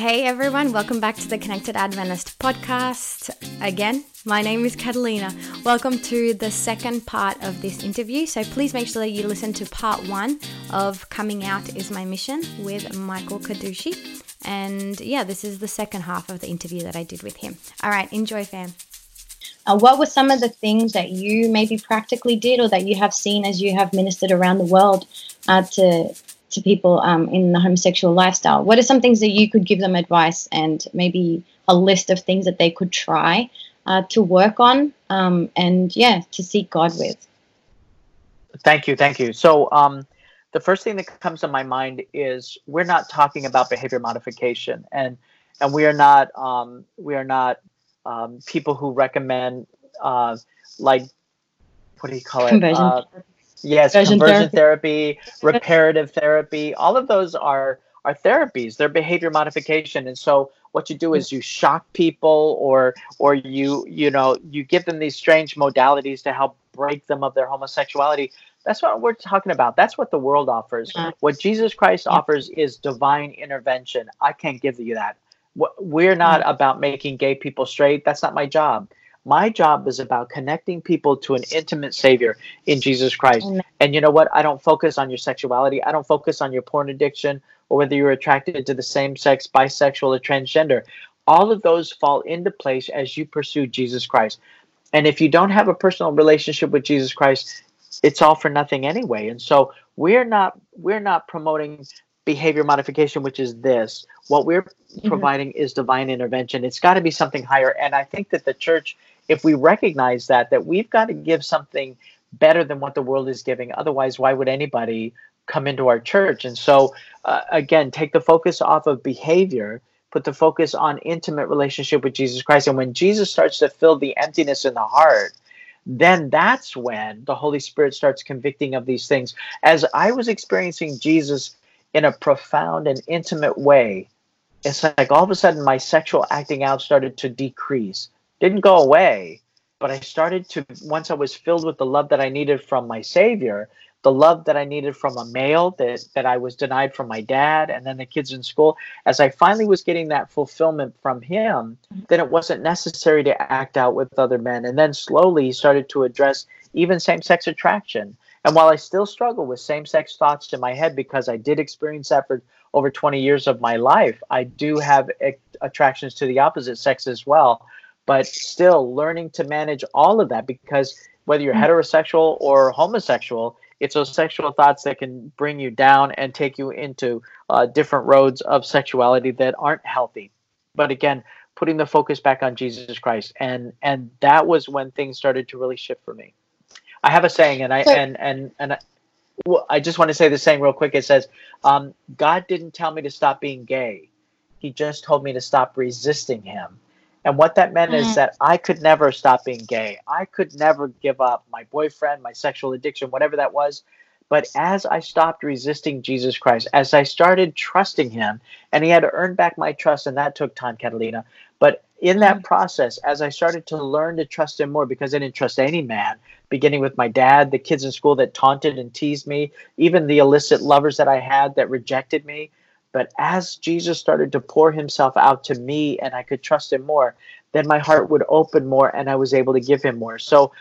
Hey everyone, welcome back to the Connected Adventist podcast. Again, my name is Catalina. Welcome to the second part of this interview. So please make sure that you listen to part one of Coming Out is My Mission with Michael Carducci. And yeah, this is the second half of the interview that I did with him. All right, enjoy, fam. Uh, what were some of the things that you maybe practically did or that you have seen as you have ministered around the world uh, to to people um, in the homosexual lifestyle? What are some things that you could give them advice and maybe a list of things that they could try uh, to work on um, and yeah, to seek God with? Thank you, thank you. So um, the first thing that comes to my mind is we're not talking about behavior modification, and and we are not um, we are not um, people who recommend uh, like what do you call it? Conversion. Uh, yes, conversion, conversion therapy. therapy, reparative therapy. All of those are are therapies. They're behavior modification, and so what you do is you shock people, or or you you know you give them these strange modalities to help break them of their homosexuality. That's what we're talking about. That's what the world offers. What Jesus Christ offers is divine intervention. I can't give you that. We're not about making gay people straight. That's not my job. My job is about connecting people to an intimate Savior in Jesus Christ. Amen. And you know what? I don't focus on your sexuality. I don't focus on your porn addiction or whether you're attracted to the same sex, bisexual, or transgender. All of those fall into place as you pursue Jesus Christ. And if you don't have a personal relationship with Jesus Christ, it's all for nothing anyway. And so we're not we're not promoting behavior modification, which is this. What we're mm-hmm. providing is divine intervention. It's got to be something higher. And I think that the church, if we recognize that, that we've got to give something better than what the world is giving. Otherwise, why would anybody come into our church? And so, uh, again, take the focus off of behavior, put the focus on intimate relationship with Jesus Christ. And when Jesus starts to fill the emptiness in the heart, then that's when the Holy Spirit starts convicting of these things. As I was experiencing Jesus in a profound and intimate way, it's like all of a sudden my sexual acting out started to decrease. Didn't go away, but I started to, once I was filled with the love that I needed from my Savior, the love that I needed from a male that, that I was denied from my dad and then the kids in school, as I finally was getting that fulfillment from him, then it wasn't necessary to act out with other men. And then slowly he started to address even same sex attraction. And while I still struggle with same sex thoughts in my head because I did experience that for over 20 years of my life, I do have attractions to the opposite sex as well. But still learning to manage all of that because whether you're mm-hmm. heterosexual or homosexual, it's those sexual thoughts that can bring you down and take you into uh, different roads of sexuality that aren't healthy. But again, putting the focus back on Jesus Christ, and and that was when things started to really shift for me. I have a saying, and I so, and and and I, well, I just want to say the saying real quick. It says, um, "God didn't tell me to stop being gay; He just told me to stop resisting Him." And what that meant mm-hmm. is that I could never stop being gay. I could never give up my boyfriend, my sexual addiction, whatever that was. But as I stopped resisting Jesus Christ, as I started trusting Him, and He had to earn back my trust, and that took time, Catalina. But in that mm-hmm. process, as I started to learn to trust Him more, because I didn't trust any man, beginning with my dad, the kids in school that taunted and teased me, even the illicit lovers that I had that rejected me. But as Jesus started to pour Himself out to me and I could trust Him more, then my heart would open more and I was able to give Him more. So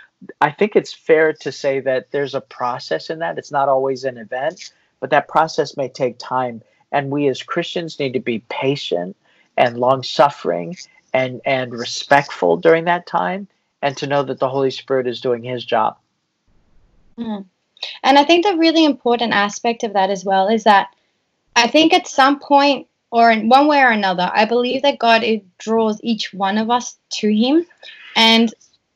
I think it's fair to say that there's a process in that. It's not always an event, but that process may take time. And we as Christians need to be patient and long suffering and, and respectful during that time and to know that the Holy Spirit is doing his job. Mm. And I think the really important aspect of that as well is that I think at some point or in one way or another, I believe that God draws each one of us to Him. And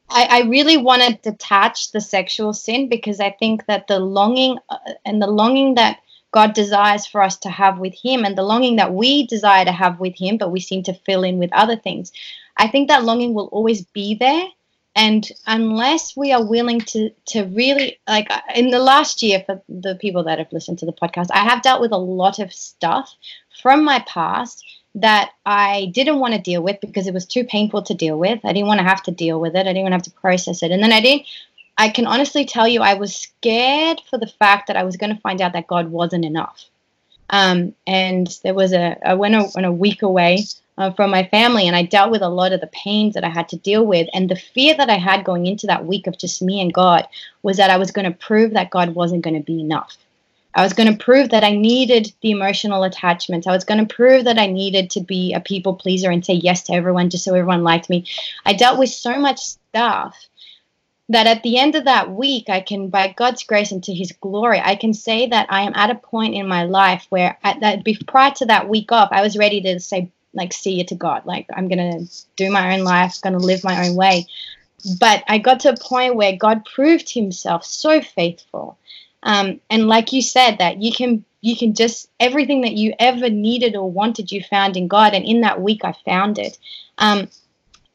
I, I really want to detach the sexual sin because I think that the longing uh, and the longing that God desires for us to have with Him and the longing that we desire to have with Him, but we seem to fill in with other things. I think that longing will always be there. And unless we are willing to to really like uh, in the last year for the people that have listened to the podcast, I have dealt with a lot of stuff from my past that I didn't want to deal with because it was too painful to deal with. I didn't want to have to deal with it. I didn't want to have to process it. And then I didn't, I can honestly tell you, I was scared for the fact that I was going to find out that God wasn't enough. Um, and there was a I went a, went a week away uh, from my family, and I dealt with a lot of the pains that I had to deal with, and the fear that I had going into that week of just me and God was that I was going to prove that God wasn't going to be enough. I was going to prove that I needed the emotional attachments. I was going to prove that I needed to be a people pleaser and say yes to everyone just so everyone liked me. I dealt with so much stuff that at the end of that week, I can, by God's grace and to His glory, I can say that I am at a point in my life where, at that prior to that week off, I was ready to say, like, see you to God. Like, I'm gonna do my own life, gonna live my own way. But I got to a point where God proved Himself so faithful um, and like you said, that you can you can just everything that you ever needed or wanted, you found in God. And in that week, I found it. Um,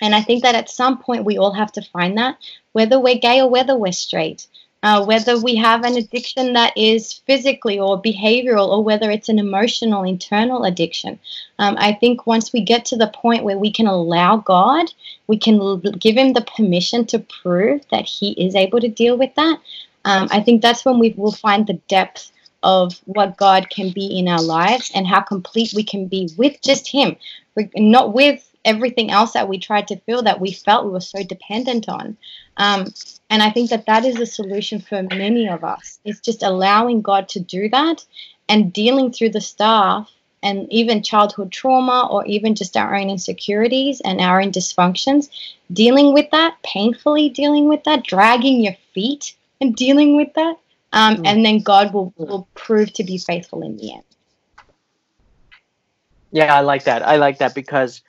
and I think that at some point we all have to find that, whether we're gay or whether we're straight, uh, whether we have an addiction that is physically or behavioral, or whether it's an emotional, internal addiction. Um, I think once we get to the point where we can allow God, we can l- give Him the permission to prove that He is able to deal with that um, I think that's when we will find the depth of what God can be in our lives and how complete we can be with just Him, not with everything else that we tried to feel that we felt we were so dependent on. Um, and I think that that is the solution for many of us. It's just allowing God to do that and dealing through the stuff and even childhood trauma or even just our own insecurities and our own dysfunctions, dealing with that, painfully dealing with that, dragging your feet and dealing with that. Um, mm. And then God will, will prove to be faithful in the end. Yeah, I like that. I like that because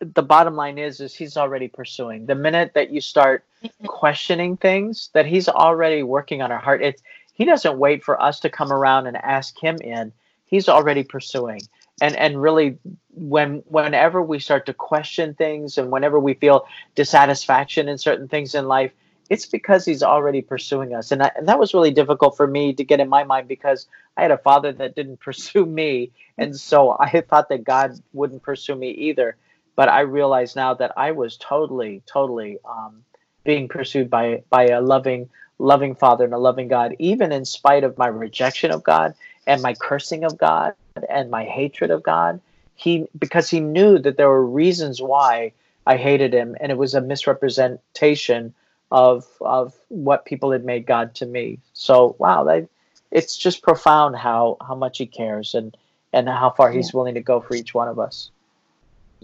the bottom line is is he's already pursuing. The minute that you start mm-hmm. questioning things, that he's already working on our heart. It's he doesn't wait for us to come around and ask him in. He's already pursuing. And and really when whenever we start to question things and whenever we feel dissatisfaction in certain things in life, it's because he's already pursuing us. And, I, and that was really difficult for me to get in my mind because I had a father that didn't pursue me. And so I thought that God wouldn't pursue me either. But I realize now that I was totally, totally um, being pursued by, by a loving, loving father and a loving God, even in spite of my rejection of God and my cursing of God and my hatred of God. He, because he knew that there were reasons why I hated him, and it was a misrepresentation of of what people had made God to me. So wow, that it's just profound how how much He cares and and how far He's yeah. willing to go for each one of us.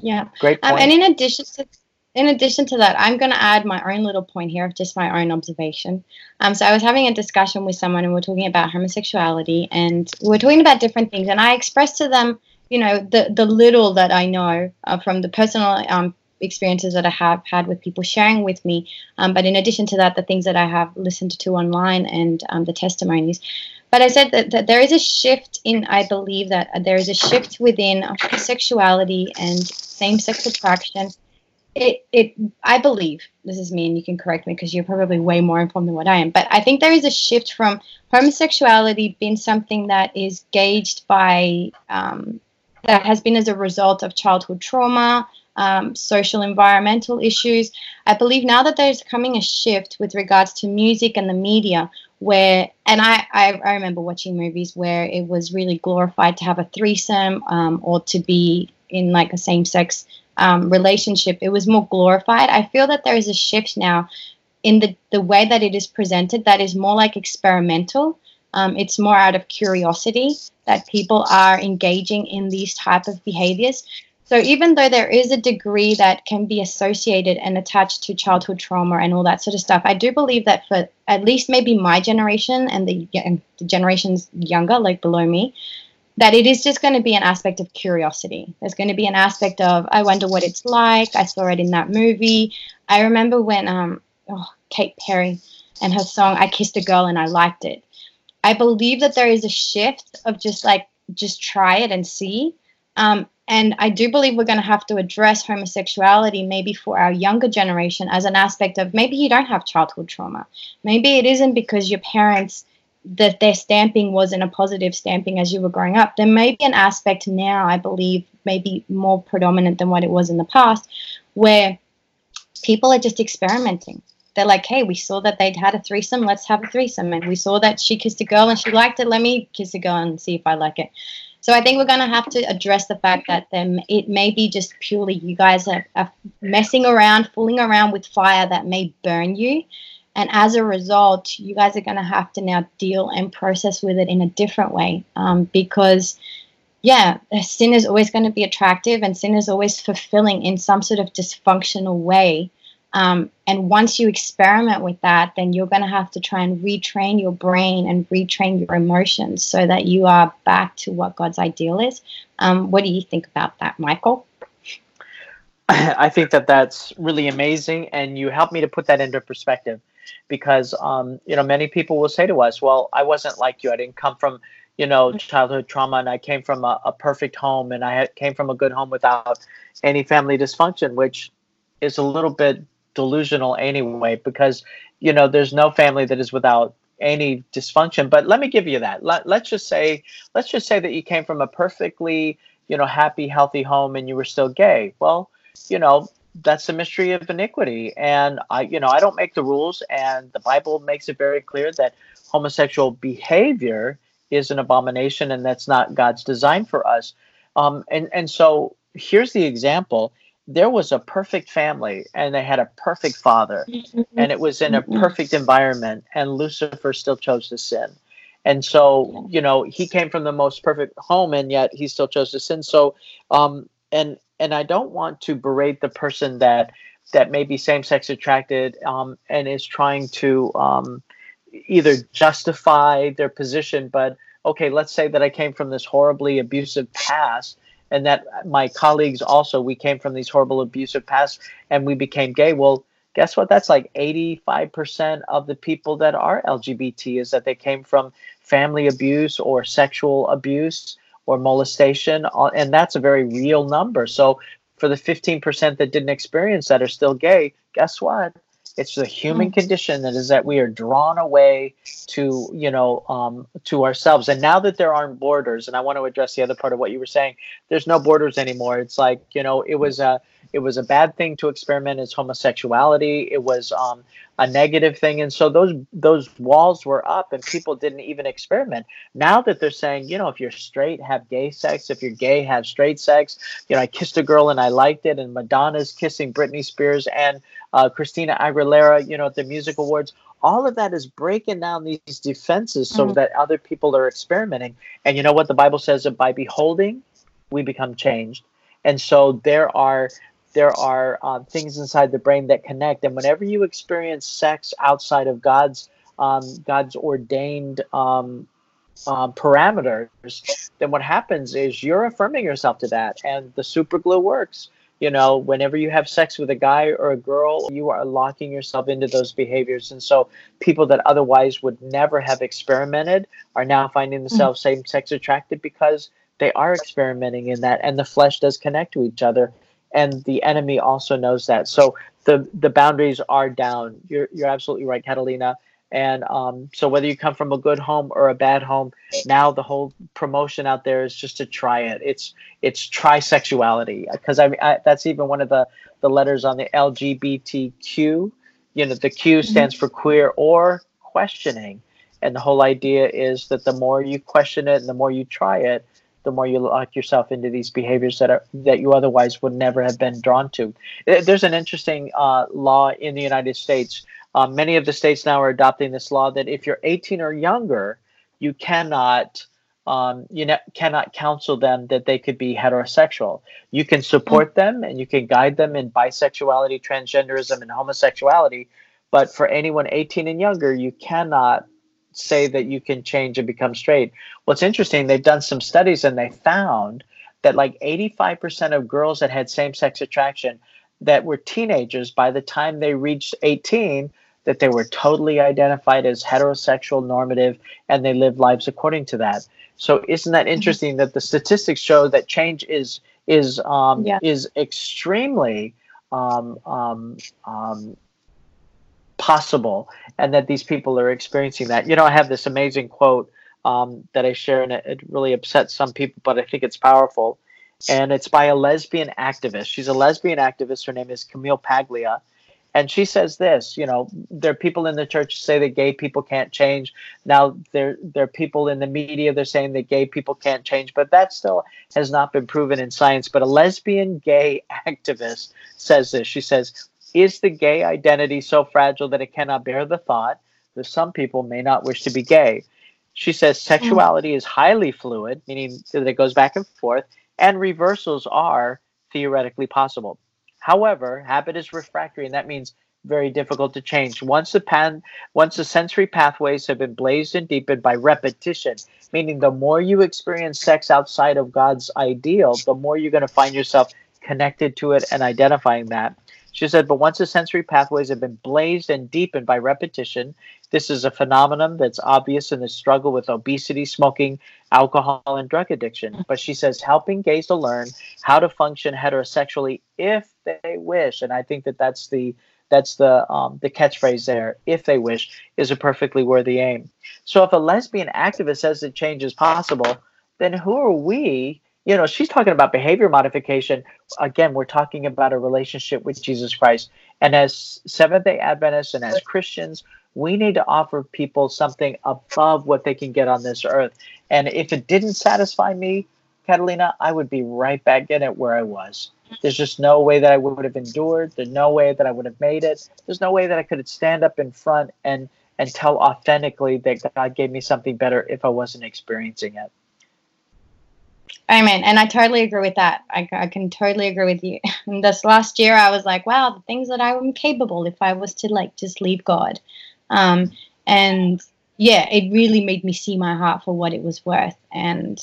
Yeah, great. Um, and in addition to in addition to that, I'm going to add my own little point here of just my own observation. Um, so I was having a discussion with someone, and we are talking about homosexuality, and we are talking about different things, and I expressed to them, you know, the the little that I know uh, from the personal um, experiences that I have had with people sharing with me. Um, but in addition to that, the things that I have listened to online and um, the testimonies. But I said that, that there is a shift in, I believe that there is a shift within sexuality and same sex attraction. It, it, I believe, this is me, and you can correct me because you're probably way more informed than what I am, but I think there is a shift from homosexuality being something that is gauged by, um, that has been as a result of childhood trauma, um, social environmental issues. I believe now that there's coming a shift with regards to music and the media where and I, I, I remember watching movies where it was really glorified to have a threesome um, or to be in like a same-sex um, relationship. It was more glorified. I feel that there is a shift now in the, the way that it is presented that is more like experimental. Um, it's more out of curiosity that people are engaging in these type of behaviors so even though there is a degree that can be associated and attached to childhood trauma and all that sort of stuff, I do believe that for at least maybe my generation and the, and the generations younger, like below me, that it is just going to be an aspect of curiosity. There's going to be an aspect of I wonder what it's like. I saw it in that movie. I remember when um oh, Katy Perry and her song I Kissed a Girl and I Liked It. I believe that there is a shift of just like just try it and see. Um, and I do believe we're going to have to address homosexuality maybe for our younger generation as an aspect of maybe you don't have childhood trauma. Maybe it isn't because your parents that their stamping wasn't a positive stamping as you were growing up. There may be an aspect now, I believe, maybe more predominant than what it was in the past, where people are just experimenting. They're like, hey, we saw that they'd had a threesome, let's have a threesome. And we saw that she kissed a girl and she liked it, let me kiss a girl and see if I like it. So I think we're going to have to address the fact that them, it may be just purely you guys are, are messing around, fooling around with fire that may burn you. And as a result, you guys are going to have to now deal and process with it in a different way um, because yeah, sin is always going to be attractive and sin is always fulfilling in some sort of dysfunctional way. Um, and once you experiment with that, then you're going to have to try and retrain your brain and retrain your emotions so that you are back to what God's ideal is. Um, what do you think about that, Michael? I think that that's really amazing, and you helped me to put that into perspective because um, you know many people will say to us, "Well, I wasn't like you. I didn't come from you know childhood trauma and i came from a, a perfect home and i had, came from a good home without any family dysfunction which is a little bit delusional anyway because you know there's no family that is without any dysfunction. But let me give you that. Let, let's just say let's just say that you came from a perfectly you know happy healthy home and you were still gay. Well you know that's the mystery of iniquity. And i you know i don't make the rules and the bible makes it very clear that homosexual behavior is an abomination and that's not God's design for us. Um, and, and so here's the example there was a perfect family and they had a perfect father mm-hmm. and it was in a mm-hmm. perfect environment and lucifer still chose to sin and so you know he came from the most perfect home and yet he still chose to sin so um and and i don't want to berate the person that that may be same-sex attracted um and is trying to um either justify their position, but okay, let's say that I came from this horribly abusive past and that my colleagues also we came from these horrible abusive pasts and we became gay. Well, guess what? That's like 85% of the people that are LGBT is that they came from family abuse or sexual abuse or molestation uh, and that's a very real number. So for the 15% that didn't experience that are still gay, guess what? It's the human condition that is that we are drawn away to, you know, um, to ourselves. And now that there aren't borders, and I want to address the other part of what you were saying, there's no borders anymore. It's like, you know, it was a it was a bad thing to experiment as homosexuality. It was um, a negative thing, and so those those walls were up, and people didn't even experiment. Now that they're saying, you know, if you're straight, have gay sex. If you're gay, have straight sex. You know, I kissed a girl and I liked it, and Madonna's kissing Britney Spears and uh, Christina Aguilera. You know, at the music awards. All of that is breaking down these defenses so mm-hmm. that other people are experimenting. And you know what the Bible says that by beholding, we become changed. And so there are there are um, things inside the brain that connect. And whenever you experience sex outside of God's um, God's ordained um, uh, parameters, then what happens is you're affirming yourself to that, and the super glue works. You know, whenever you have sex with a guy or a girl, you are locking yourself into those behaviors. And so people that otherwise would never have experimented are now finding themselves mm-hmm. same sex attracted because they are experimenting in that, and the flesh does connect to each other and the enemy also knows that. So the the boundaries are down. You're you're absolutely right, Catalina. And um, so whether you come from a good home or a bad home, now the whole promotion out there is just to try it. It's it's trisexuality because I, I that's even one of the the letters on the LGBTQ. You know, the Q mm-hmm. stands for queer or questioning, and the whole idea is that the more you question it and the more you try it, the more you lock yourself into these behaviors that are that you otherwise would never have been drawn to. Uh, there's an interesting uh, law in the United States. Uh, many of the states now are adopting this law that if you're 18 or younger, you cannot um, you know, cannot counsel them that they could be heterosexual. You can support them and you can guide them in bisexuality, transgenderism, and homosexuality. But for anyone 18 and younger, you cannot say that you can change and become straight. What's interesting, they've done some studies and they found that like 85% of girls that had same sex attraction that were teenagers by the time they reached 18 that they were totally identified as heterosexual normative and they lived lives according to that so isn't that mm-hmm. interesting that the statistics show that change is is um, yeah. is extremely um, um, um possible and that these people are experiencing that. You know, I have this amazing quote um, that I share, and it, it really upsets some people, but I think it's powerful. And it's by a lesbian activist. She's a lesbian activist. Her name is Camille Paglia. And she says this, you know, there are people in the church say that gay people can't change. Now there there are people in the media they're saying that gay people can't change, but that still has not been proven in science. But a lesbian gay activist says this. She says, "Is the gay identity so fragile that it cannot bear the thought that some people may not wish to be gay?" She says mm. sexuality is highly fluid, meaning that it goes back and forth, and reversals are theoretically possible. However, habit is refractory, and that means very difficult to change. Once the pan, once the sensory pathways have been blazed and deepened by repetition, meaning the more you experience sex outside of God's ideal, the more you're going to find yourself connected to it and identifying that. She said, but once the sensory pathways have been blazed and deepened by repetition, this is a phenomenon that's obvious in the struggle with obesity, smoking, alcohol, and drug addiction. But she says, helping gays to learn how to function heterosexually if they wish, and I think that that's the that's the um, the catchphrase there. If they wish is a perfectly worthy aim. So if a lesbian activist says that change is possible, then who are we you know, she's talking about behavior modification. Again, we're talking about a relationship with Jesus Christ. And as Seventh day Adventists and as Christians, we need to offer people something above what they can get on this earth. And if it didn't satisfy me, Catalina, I would be right back in it where I was. There's just no way that I would have endured. There's no way that I would have made it. There's no way that I could stand up in front and and tell authentically that God gave me something better if I wasn't experiencing it. Amen. And I totally agree with that. I, I can totally agree with you. And this last year, I was like, wow, the things that I am capable if I was to like just leave God. Um, and yeah, it really made me see my heart for what it was worth. And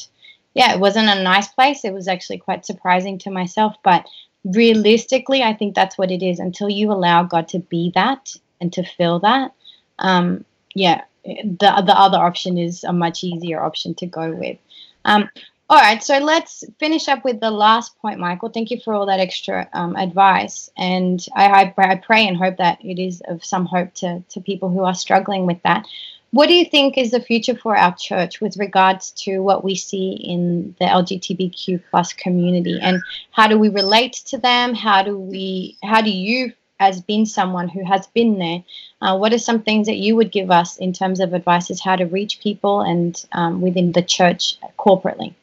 yeah, it wasn't a nice place. It was actually quite surprising to myself. But realistically, I think that's what it is. Until you allow God to be that and to feel that, um, yeah, the the other option is a much easier option to go with. Um, all right, so let's finish up with the last point, Michael. Thank you for all that extra um, advice, and I, I, I, pray and hope that it is of some hope to to people who are struggling with that. What do you think is the future for our church with regards to what we see in the LGBTQ plus community, and how do we relate to them? How do we? How do you, as being someone who has been there, uh, what are some things that you would give us in terms of advice as how to reach people and um, within the church corporately?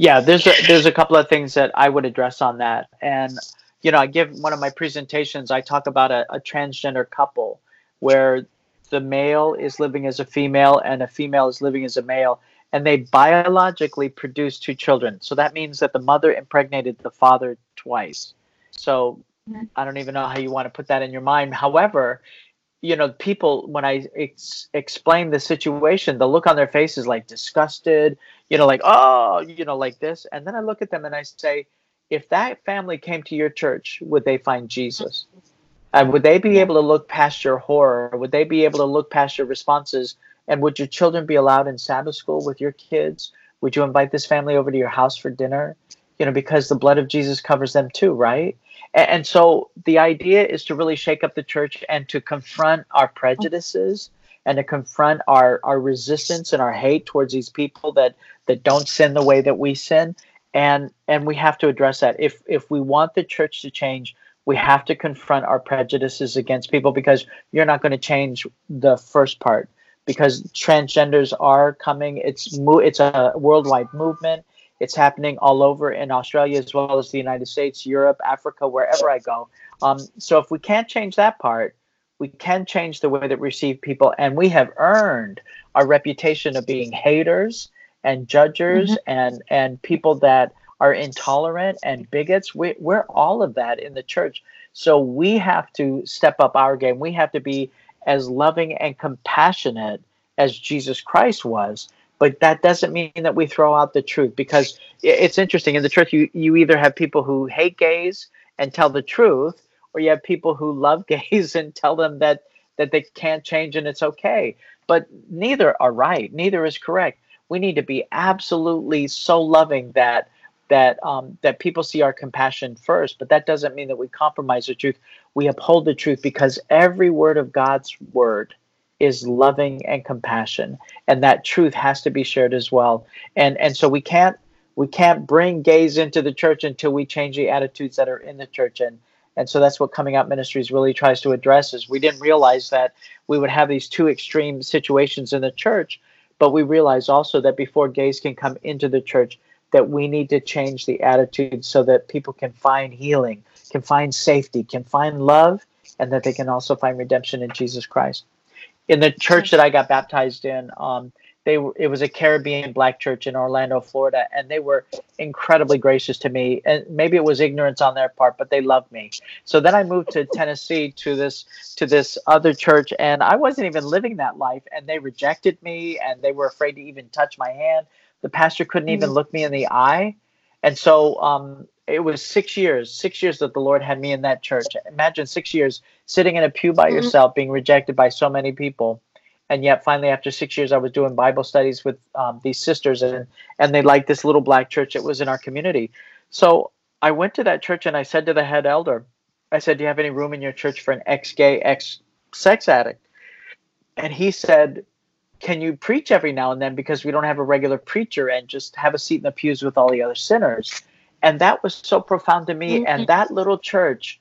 Yeah, there's a, there's a couple of things that I would address on that, and you know, I give one of my presentations. I talk about a, a transgender couple where the male is living as a female and a female is living as a male, and they biologically produce two children. So that means that the mother impregnated the father twice. So mm-hmm. I don't even know how you want to put that in your mind. However, you know, people when I ex- explain the situation, the look on their face is like disgusted, you know, like oh, you know, like this, and then I look at them and I say, if that family came to your church, would they find Jesus? And would they be able to look past your horror? Would they be able to look past your responses? And would your children be allowed in Sabbath school with your kids? Would you invite this family over to your house for dinner? You know, because the blood of Jesus covers them too, right? And, so the idea is to really shake up the church and to confront our prejudices and to confront our, our resistance and our hate towards these people that, that don't sin the way that we sin. And and we have to address that. If if we want the church to change, we have to confront our prejudices against people because you're not going to change the first part because transgenders are coming. It's it's a worldwide movement. It's happening all over in Australia as well as the United States, Europe, Africa, wherever I go. Um, so if we can't change that part, we can change the way that we receive people, and we have earned our reputation of being haters and judges mm-hmm. and and people that are intolerant and bigots. We, we're all of that in the church. So we have to step up our game. We have to be as loving and compassionate as Jesus Christ was but that doesn't mean that we throw out the truth because it's interesting. In the church you, you either have people who hate gays and tell the truth or you have people who love gays and tell them that that they can't change and it's okay. But neither are right. Neither is correct. We need to be absolutely so loving that that um, that people see our compassion first. But that doesn't mean that we compromise the truth. We uphold the truth because every word of god's word is loving and compassion and that truth has to be shared as well and and so we can't we can't bring gays into the church until we change the attitudes that are in the church and And so that's what Coming Out Ministries really tries to address is we didn't realize that we would have these two extreme situations in the church, but we realize also that before gays can come into the church, that we need to change the attitude so that people can find healing, can find safety, can find love, and that they can also find redemption in Jesus Christ. In the church that I got baptized in, um, they it was a Caribbean black church in Orlando, Florida, and they were incredibly gracious to me. And maybe it was ignorance on their part, but they loved me. So then I moved to Tennessee to this to this other church, and I wasn't even living that life, and they rejected me, and they were afraid to even touch my hand. The pastor couldn't mm-hmm. even look me in the eye, and so um, it was six years, six years that the Lord had me in that church. Imagine six years sitting in a pew by mm-hmm. yourself, being rejected by so many people and yet finally after six years i was doing bible studies with um, these sisters and and they liked this little black church that was in our community so i went to that church and i said to the head elder i said do you have any room in your church for an ex-gay ex-sex addict and he said can you preach every now and then because we don't have a regular preacher and just have a seat in the pews with all the other sinners? And that was so profound to me mm-hmm. and that little church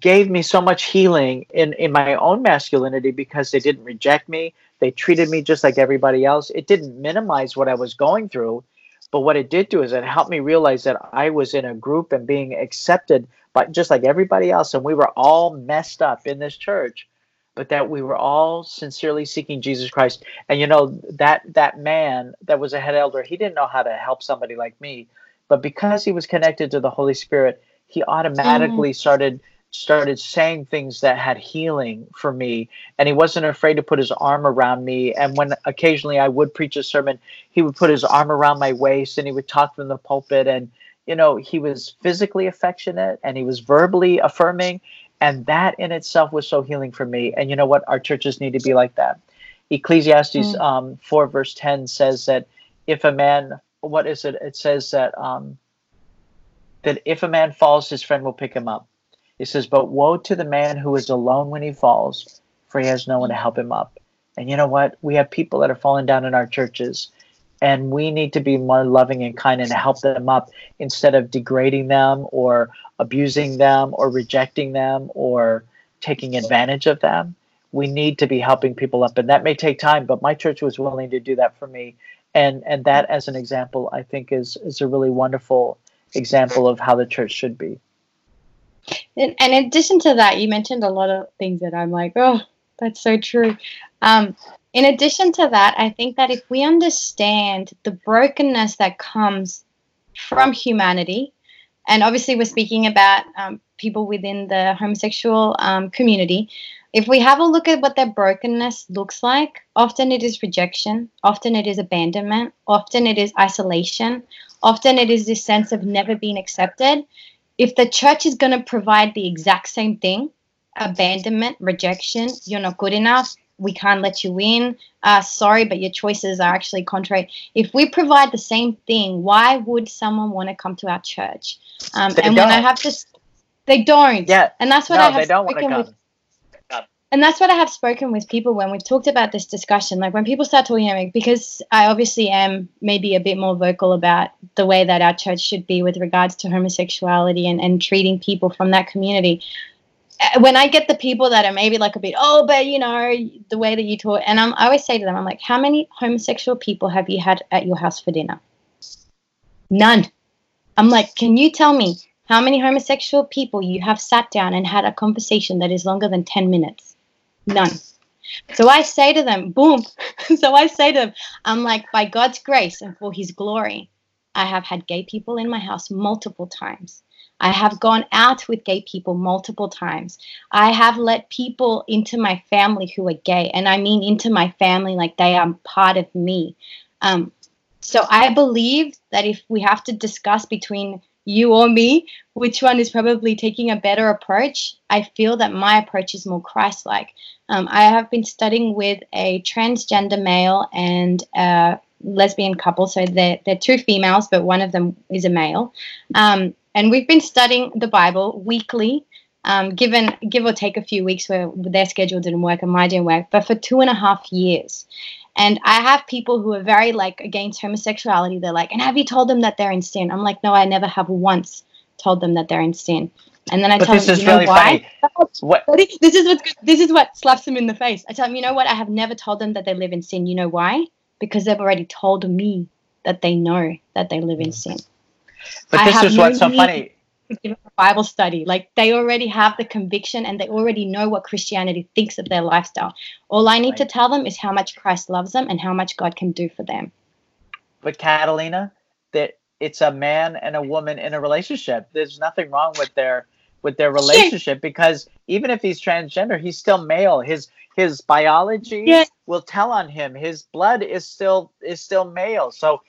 gave me so much healing in in my own masculinity because they didn't reject me. They treated me just like everybody else. It didn't minimize what i was going through but what it did do is it helped me realize that i was in a group and being accepted by just like everybody else and we were all messed up in this church but that we were all sincerely seeking jesus christ. And you know that that man that was a head elder he didn't know how to help somebody like me but because he was connected to the holy spirit he automatically mm. started started saying things that had healing for me. And he wasn't afraid to put his arm around me. And when occasionally i would preach a sermon he would put his arm around my waist and he would talk from the pulpit. And you know he was physically affectionate and he was verbally affirming and that in itself was so healing for me and you know what our churches need to be like that ecclesiastes mm. um, 4 verse 10 says that if a man what is it it says that um, that if a man falls his friend will pick him up he says, But woe to the man who is alone when he falls, for he has no one to help him up. And you know what? We have people that are falling down in our churches, and we need to be more loving and kind and help them up instead of degrading them or abusing them or rejecting them or taking advantage of them. We need to be helping people up, and that may take time, but my church was willing to do that for me. And and that as an example, I think is is a really wonderful example of how the church should be. And, and in addition to that, you mentioned a lot of things that I'm like, oh, that's so true. Um, in addition to that, I think that if we understand the brokenness that comes from humanity, and obviously we're speaking about um, people within the homosexual um, community, if we have a look at what their brokenness looks like, often it is rejection, often it is abandonment, often it is isolation, often it is this sense of never being accepted. If the church is going to provide the exact same thing abandonment rejection you're not good enough we can't let you in uh, sorry but your choices are actually contrary if we provide the same thing why would someone want to come to our church um, and don't. when i have this they don't yeah and that's what no, i have they don't spoken with and that's what I have spoken with people when we've talked about this discussion. Like when people start talking about me, because I obviously am maybe a bit more vocal about the way that our church should be with regards to homosexuality and, and treating people from that community. Uh, when I get the people that are maybe like a bit, oh, but you know, the way that you talk, and I'm, I always say to them, I'm like, how many homosexual people have you had at your house for dinner? None. I'm like, can you tell me how many homosexual people you have sat down and had a conversation that is longer than 10 minutes? None. So I say to them, boom. so I say to them, I'm like, by God's grace and for his glory, I have had gay people in my house multiple times. I have gone out with gay people multiple times. I have let people into my family who are gay, and I mean into my family like they are part of me. Um, so I believe that if we have to discuss between you or me, which one is probably taking a better approach, I feel that my approach is more Christ like. Um, I have been studying with a transgender male and a lesbian couple. So they're, they're two females, but one of them is a male. Um, and we've been studying the Bible weekly, um, given give or take a few weeks where their schedule didn't work and mine didn't work, but for two and a half years. And I have people who are very like against homosexuality. They're like, and have you told them that they're in sin? I'm like, no, I never have once told them that they're in sin. And then I but tell them, you know really why? What? This is what this is what slaps them in the face. I tell them, you know what? I have never told them that they live in sin. You know why? Because they've already told me that they know that they live in sin. But this is no what's so funny. Bible study. Like they already have the conviction and they already know what Christianity thinks of their lifestyle. All I need right. to tell them is how much Christ loves them and how much God can do for them. But Catalina, that it's a man and a woman in a relationship. There's nothing wrong with their with their relationship because even if he's transgender, he's still male. His his biology yeah. will tell on him. His blood is still is still male. So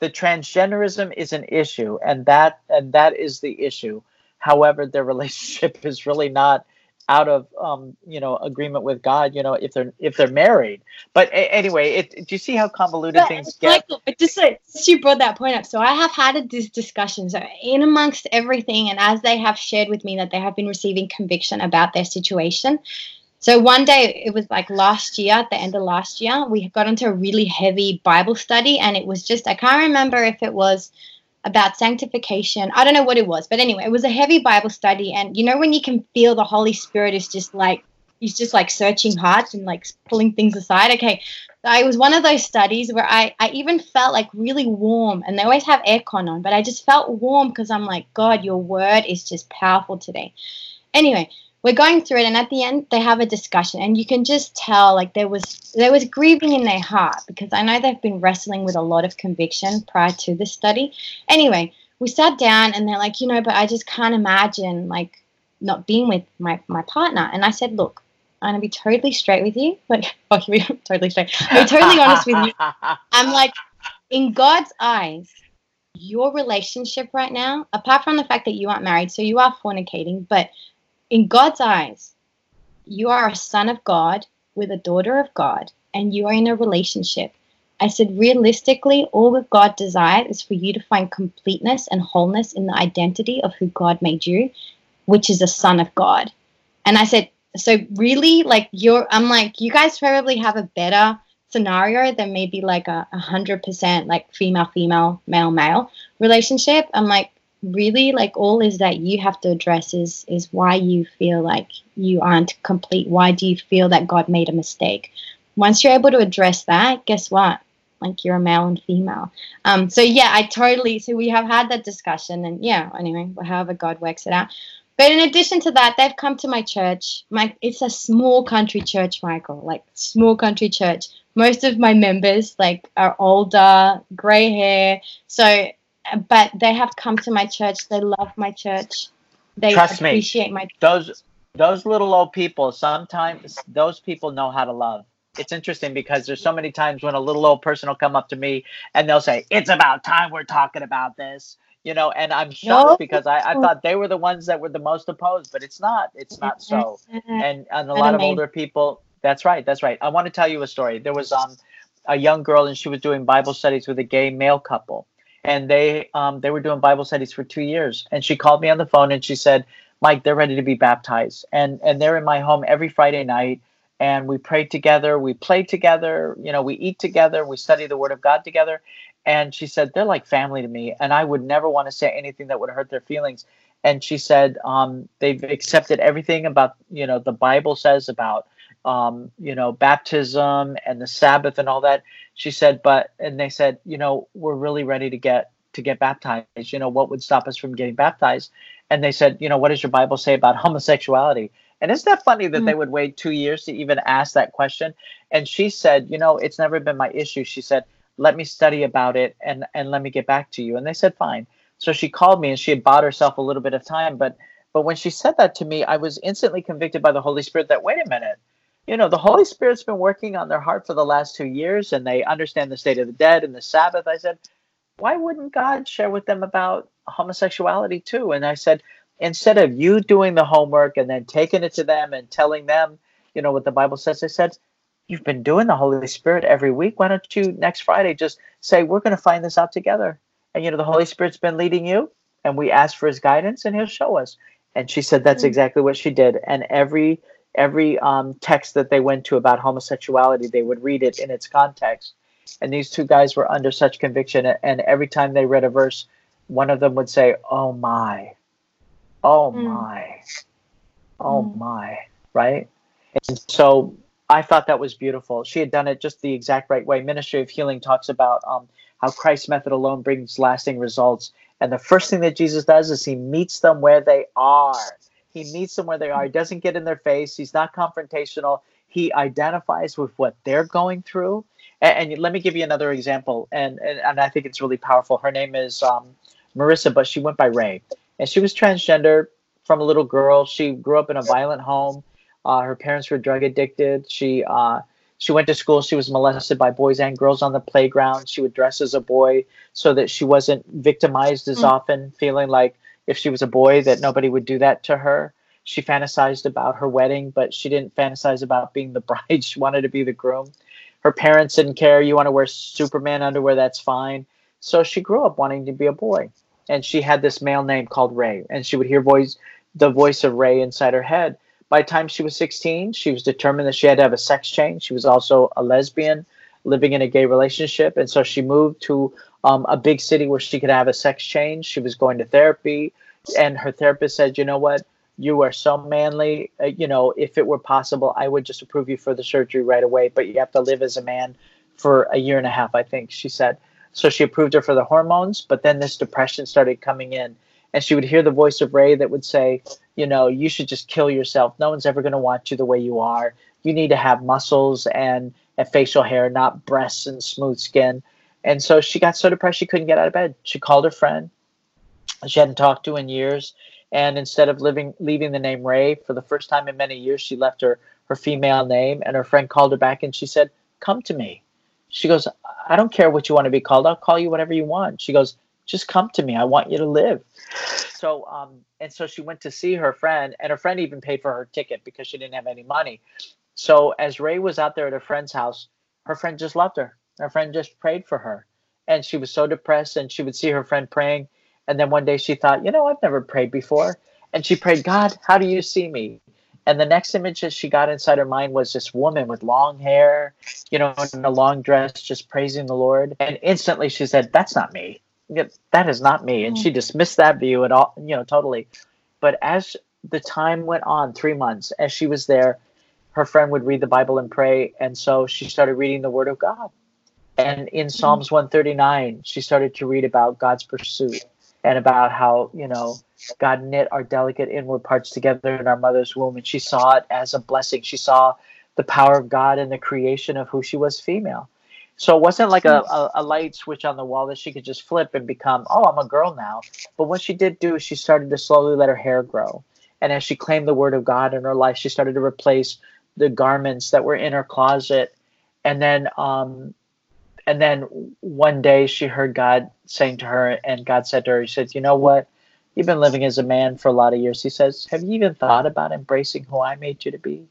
the transgenderism is an issue and that and that is the issue however their relationship is really not out of um, you know agreement with God, you know, if they're if they're married. But a- anyway, it, do you see how convoluted but, things get? Michael, just like you brought that point up, so I have had this discussion. So in amongst everything, and as they have shared with me that they have been receiving conviction about their situation, so one day, it was like last year, at the end of last year, we got into a really heavy Bible study, and it was just, I can't remember if it was about sanctification. I don't know what it was, but anyway, it was a heavy Bible study. And you know, when you can feel the Holy Spirit is just like, he's just like searching hearts and like pulling things aside. Okay. it was one of those studies where I, I even felt like really warm and they always have aircon on, but I just felt warm because I'm like, God, your word is just powerful today. Anyway, we're going through it and at the end they have a discussion and you can just tell like there was there was grieving in their heart because i know they've been wrestling with a lot of conviction prior to this study. Anyway we sat down and they're like you know but i just can't imagine like not being with my, my partner. And i said look i'm gonna be totally straight with you like oh, totally straight. I'm totally honest with you. I'm like in god's eyes your relationship right now apart from the fact that you aren't married so you are fornicating but in God's eyes, you are a son of God with a daughter of God, and you are in a relationship. I said, realistically, all that God desired is for you to find completeness and wholeness in the identity of who God made you, which is a son of God. And I said, so really, like you're, I'm like, you guys probably have a better scenario than maybe like a hundred percent like female, female, male, male relationship. I'm like, really like all is that you have to address is is why you feel like you aren't complete. Why do you feel that god made a mistake? Once you're able to address that guess what? Like you're a male and female. Um so yeah i totally so we have had that discussion and yeah anyway however god works it out. But in addition to that they've come to my church. My it's a small country church michael like small country church. Most of my members like are older gray hair. So but they have come to my church. They love my church. They Trust appreciate me. my those those little old people. Sometimes those people know how to love. It's interesting because there's so many times when a little old person will come up to me and they'll say, "It's about time we're talking about this." You know, and I'm shocked no. because I, I thought they were the ones that were the most opposed, but it's not. It's not so. And and a lot of older people. That's right. That's right. I want to tell you a story. There was um a young girl and she was doing Bible studies with a gay male couple and they um, they were doing Bible studies for two years. And she called me on the phone and she said, "Mike, they're ready to be baptized, and and they're in my home every Friday night." And we pray together, we play together, you know, we eat together, we study the Word of God together. And she said, They're like family to me. And I would never want to say anything that would hurt their feelings. And she said, um, They've accepted everything about, you know, the Bible says about um, you know, baptism and the Sabbath and all that. She said, but and they said, you know, we're really ready to get to get baptized. You know, what would stop us from getting baptized? And they said, you know, what does your Bible say about homosexuality? And isn't that funny that mm-hmm. they would wait two years to even ask that question? And she said, you know, it's never been my issue. She said, let me study about it and and let me get back to you. And they said, fine. So she called me and she had bought herself a little bit of time, but but when she said that to me, I was instantly convicted by the Holy Spirit that wait a minute, you know, the Holy Spirit's been working on their heart for the last two years and they understand the state of the dead and the Sabbath. I said, why wouldn't God share with them about homosexuality too? And I said, instead of you doing the homework and then taking it to them and telling them, you know, what the Bible says, I said, you've been doing the Holy Spirit every week. Why don't you next Friday just say, we're going to find this out together? And, you know, the Holy Spirit's been leading you and we ask for his guidance and he'll show us. And she said that's mm. exactly what she did. And every every um, text that they went to about homosexuality, they would read it in its context. And these two guys were under such conviction, and every time they read a verse, one of them would say, "Oh my," Oh mm. my. Oh mm. my. Right? And so I thought that was beautiful. She had done it just the exact right way. Ministry of Healing talks about um, how Christ's method alone brings lasting results. And the first thing that Jesus does is he meets them where they are. He meets them where they are. He doesn't get in their face. He's not confrontational. He identifies with what they're going through. And, and let me give you another example. And, and, and I think it's really powerful. Her name is um, Marissa, but she went by Ray. And she was transgender from a little girl. She grew up in a violent home. Uh, her parents were drug addicted. She uh, she went to school. She was molested by boys and girls on the playground. She would dress as a boy so that she wasn't victimized as mm. often, feeling like if she was a boy that nobody would do that to her. She fantasized about her wedding, but she didn't fantasize about being the bride. She wanted to be the groom. Her parents didn't care. You want to wear Superman underwear, that's fine. So she grew up wanting to be a boy. And she had this male name called Ray. And she would hear voice the voice of Ray inside her head. By the time she was 16, she was determined that she had to have a sex change. She was also a lesbian living in a gay relationship. And so she moved to um, a big city where she could have a sex change. She was going to therapy, and her therapist said, "You know what? You are so manly. Uh, you know, if it were possible, I would just approve you for the surgery right away. But you have to live as a man for a year and a half, I think." She said. So she approved her for the hormones, but then this depression started coming in, and she would hear the voice of Ray that would say, "You know, you should just kill yourself. No one's ever going to want you the way you are. You need to have muscles and." And facial hair, not breasts and smooth skin. And so she got so depressed she couldn't get out of bed. She called her friend she hadn't talked to in years. And instead of living leaving the name Ray for the first time in many years, she left her her female name. And her friend called her back and she said, "Come to me." She goes, "I don't care what you want to be called. I'll call you whatever you want." She goes, "Just come to me. I want you to live." So um, and so she went to see her friend, and her friend even paid for her ticket because she didn't have any money. So as Ray was out there at her friend's house, her friend just loved her. Her friend just prayed for her. And she was so depressed, and she would see her friend praying. And then one day she thought, you know, I've never prayed before. And she prayed, God, how do you see me? And the next image that she got inside her mind was this woman with long hair, you know, in a long dress, just praising the Lord. And instantly she said, That's not me. That is not me. And she mm. dismissed that view at all, you know, totally. But as the time went on, three months, as she was there, her friend would read the Bible and pray. And so she started reading the Word of God. And in. Psalms 139, she started to read about God's pursuit and about how, you know, God knit our delicate inward parts together in our mother's womb. And she saw it as a blessing. She saw the power of God in the creation of who she was female. So it wasn't like a, a, a, light switch on the wall that she could just flip and become, oh, I'm a girl now. But what she did do is she started to slowly let her hair grow. And as she claimed the word of God in her life, she started to replace the garments that were in her closet. And then um, and then one day she heard God saying to her, and God said to her, He said, You know what? You've been living as a man for a lot of years. He says, Have you even thought about embracing who I made you to be?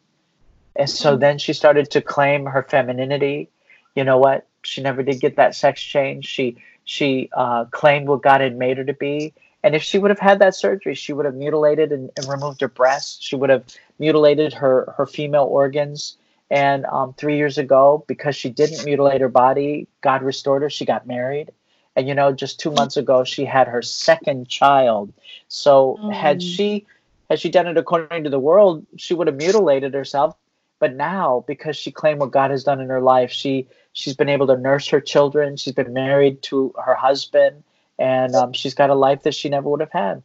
And so then she started to claim her femininity. You know what? She never did get that sex change. She she uh, claimed what God had made her to be. And if she would have had that surgery, she would have mutilated and, and removed her breasts. She would have mutilated her her female organs. And um, three years ago, because she didn't mutilate her body, God restored her. She got married. And, you know, just two months ago, she had her second child. So mm. had she had she done it according to the world, she would have mutilated herself. But now, because she claimed what God has done in her life, she she's been able to nurse her children. She's been married to her husband, and um, she's got a life that she never would have had.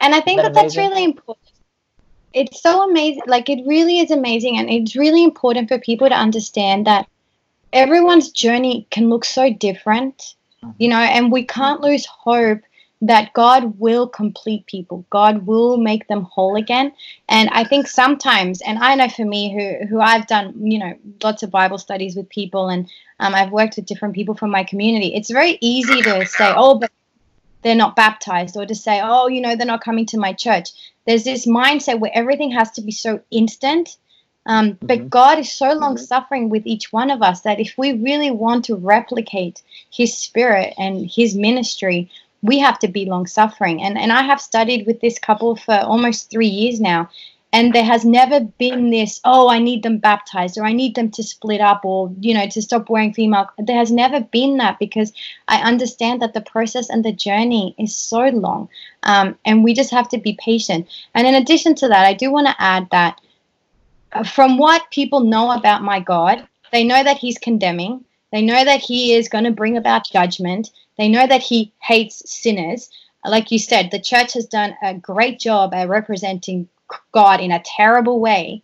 And I think that, that that's really important it's so amazing. Like it really is amazing, and it's really important for people to understand that everyone's journey can look so different, you know, and we can't lose hope that God will complete people. God will make them whole again. And I think sometimes, and I know for me, who who I've done, you know, lots of Bible studies with people, and um, I've worked with different people from my community. It's very easy to say, "Oh, but they're not baptized," or to say, "Oh, you know, they're not coming to my church." there's this mindset where everything has to be so instant. Um, but mm-hmm. God is so long suffering with each one of us that if we really want to replicate His Spirit and His ministry, we have to be long suffering. And and I have studied with this couple for almost three years now, and there has never been this oh i need them baptized or i need them to split up or you know to stop wearing female. There has never been that because i understand that the process and the journey is so long um, and we just have to be patient. And in addition to that i do want to add that uh, from what people know about my god they know that he's condemning. They know that he is going to bring about judgment. They know that he hates sinners. Like you said, the church has done a great job at representing God in a terrible way.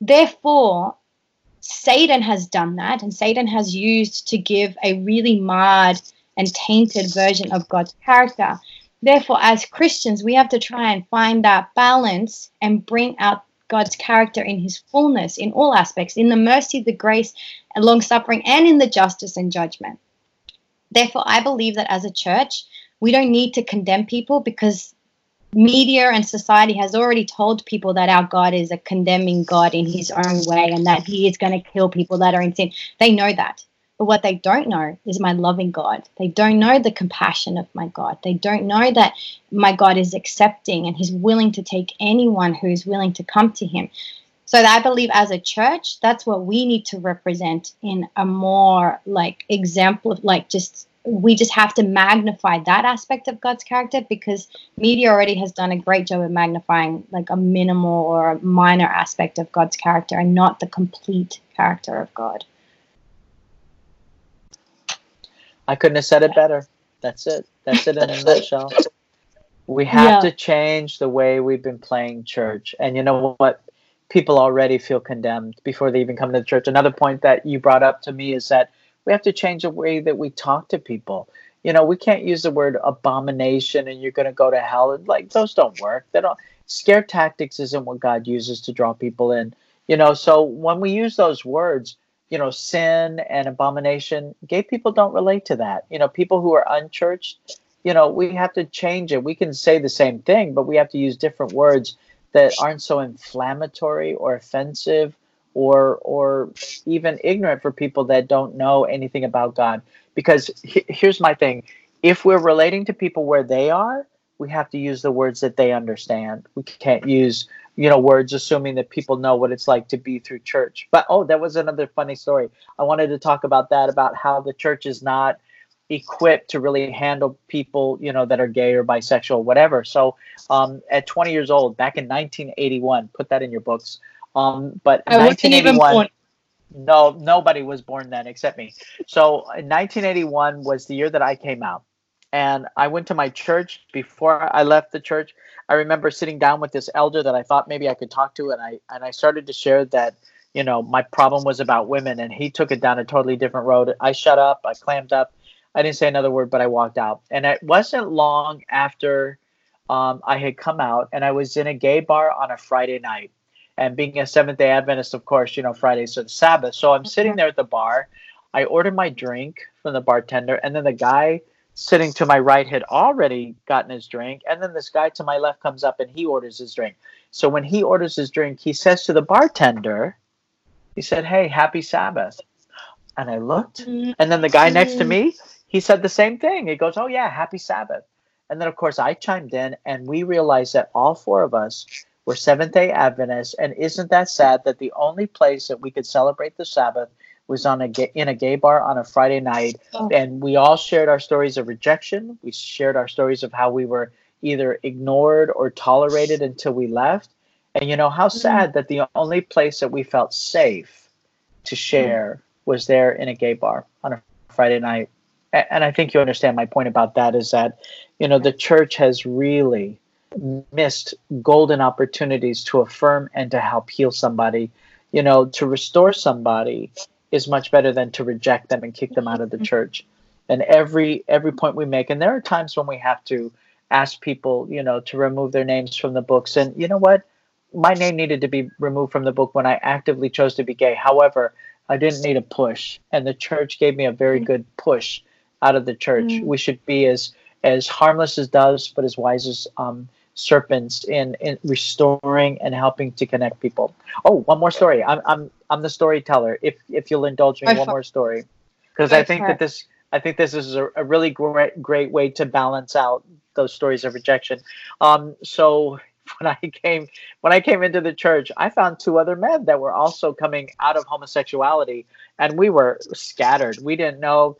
Therefore, Satan has done that, and Satan has used to give a really marred and tainted version of God's character. Therefore, as Christians, we have to try and find that balance and bring out God's character in his fullness in all aspects, in the mercy, the grace, and long suffering, and in the justice and judgment. Therefore, I believe that as a church, we don't need to condemn people because media and society has already told people that our God is a condemning God in his own way and that he is going to kill people that are in sin. They know that. But what they don't know is my loving God. They don't know the compassion of my God. They don't know that my God is accepting and he's willing to take anyone who is willing to come to him. So I believe as a church, that's what we need to represent in a more like example of like just we just have to magnify that aspect of God's character because media already has done a great job of magnifying like a minimal or a minor aspect of God's character and not the complete character of God. I couldn't have said it better. That's it. That's it in a nutshell. We have yeah. to change the way we've been playing church. And you know what? People already feel condemned before they even come to the church. Another point that you brought up to me is that we have to change the way that we talk to people. You know, we can't use the word abomination and you're going to go to hell. Like those don't work. They don't. Scare tactics isn't what God uses to draw people in. You know, so when we use those words, you know, sin and abomination, gay people don't relate to that. You know, people who are unchurched, you know, we have to change it. We can say the same thing, but we have to use different words that aren't so inflammatory or offensive or or even ignorant for people that don't know anything about God. Because he, here's my thing: if we're relating to people where they are, we have to use the words that they understand. We can't use you know words assuming that people know what it's like to be through church. But oh, that was another funny story. I wanted to talk about that about how the church is not equipped to really handle people you know that are gay or bisexual whatever so um, at 20 years old back in 1981 put that in your books um, but I wasn't even born. No, nobody was born then except me. So in 1981 was the year that I came out, and I went to my church before I left the church. I remember sitting down with this elder that I thought maybe I could talk to, and I and I started to share that you know my problem was about women, and he took it down a totally different road. I shut up, I clammed up, I didn't say another word, but I walked out. And it wasn't long after um, I had come out, and I was in a gay bar on a Friday night and being a Seventh day Adventist, of course, you know, Fridays are the Sabbath. So I'm sitting mm-hmm. there at the bar. I ordered my drink from the bartender, and then the guy sitting to my right had already gotten his drink. And then this guy to my left comes up and he orders his drink. So when he orders his drink, he says to the bartender, he said, Hey, happy Sabbath. And I looked, mm-hmm. and then the guy next to mm-hmm. me, he said the same thing. He goes, Oh, yeah, happy Sabbath. And then, of course, I chimed in, and we realized that all four of us we're Seventh day Adventists, and isn't that sad that the only place that we could celebrate the Sabbath was on a in a gay bar on a Friday night, oh. and we all shared our stories of rejection. We shared our stories of how we were either ignored or tolerated until we left. And you know how mm. sad that the only place that we felt safe to share was there in a gay bar on a Friday night. And I think you understand my point about that is that, you know, the church has really missed golden opportunities to affirm and to help heal somebody. You know, to restore somebody is much better than to reject them and kick them out of the mm-hmm. church. And every every point we make, and there are times when we have to ask people, you know, to remove their names from the books. And you know what? My name needed to be removed from the book when I actively chose to be gay. However, I didn't need a push, and the church gave me a very mm. good push out of the church. Mm. We should be as as harmless as doves, but as wise as um, serpents in, in restoring and helping to connect people. Oh, one more story. I'm I'm I'm the storyteller. If if you'll indulge me, one more story, because I think that this I think this is a, a, really great great way to balance out those stories of rejection. Um, so when I came when I came into the church, I found two other men that were also coming out of homosexuality, and we were scattered. We didn't know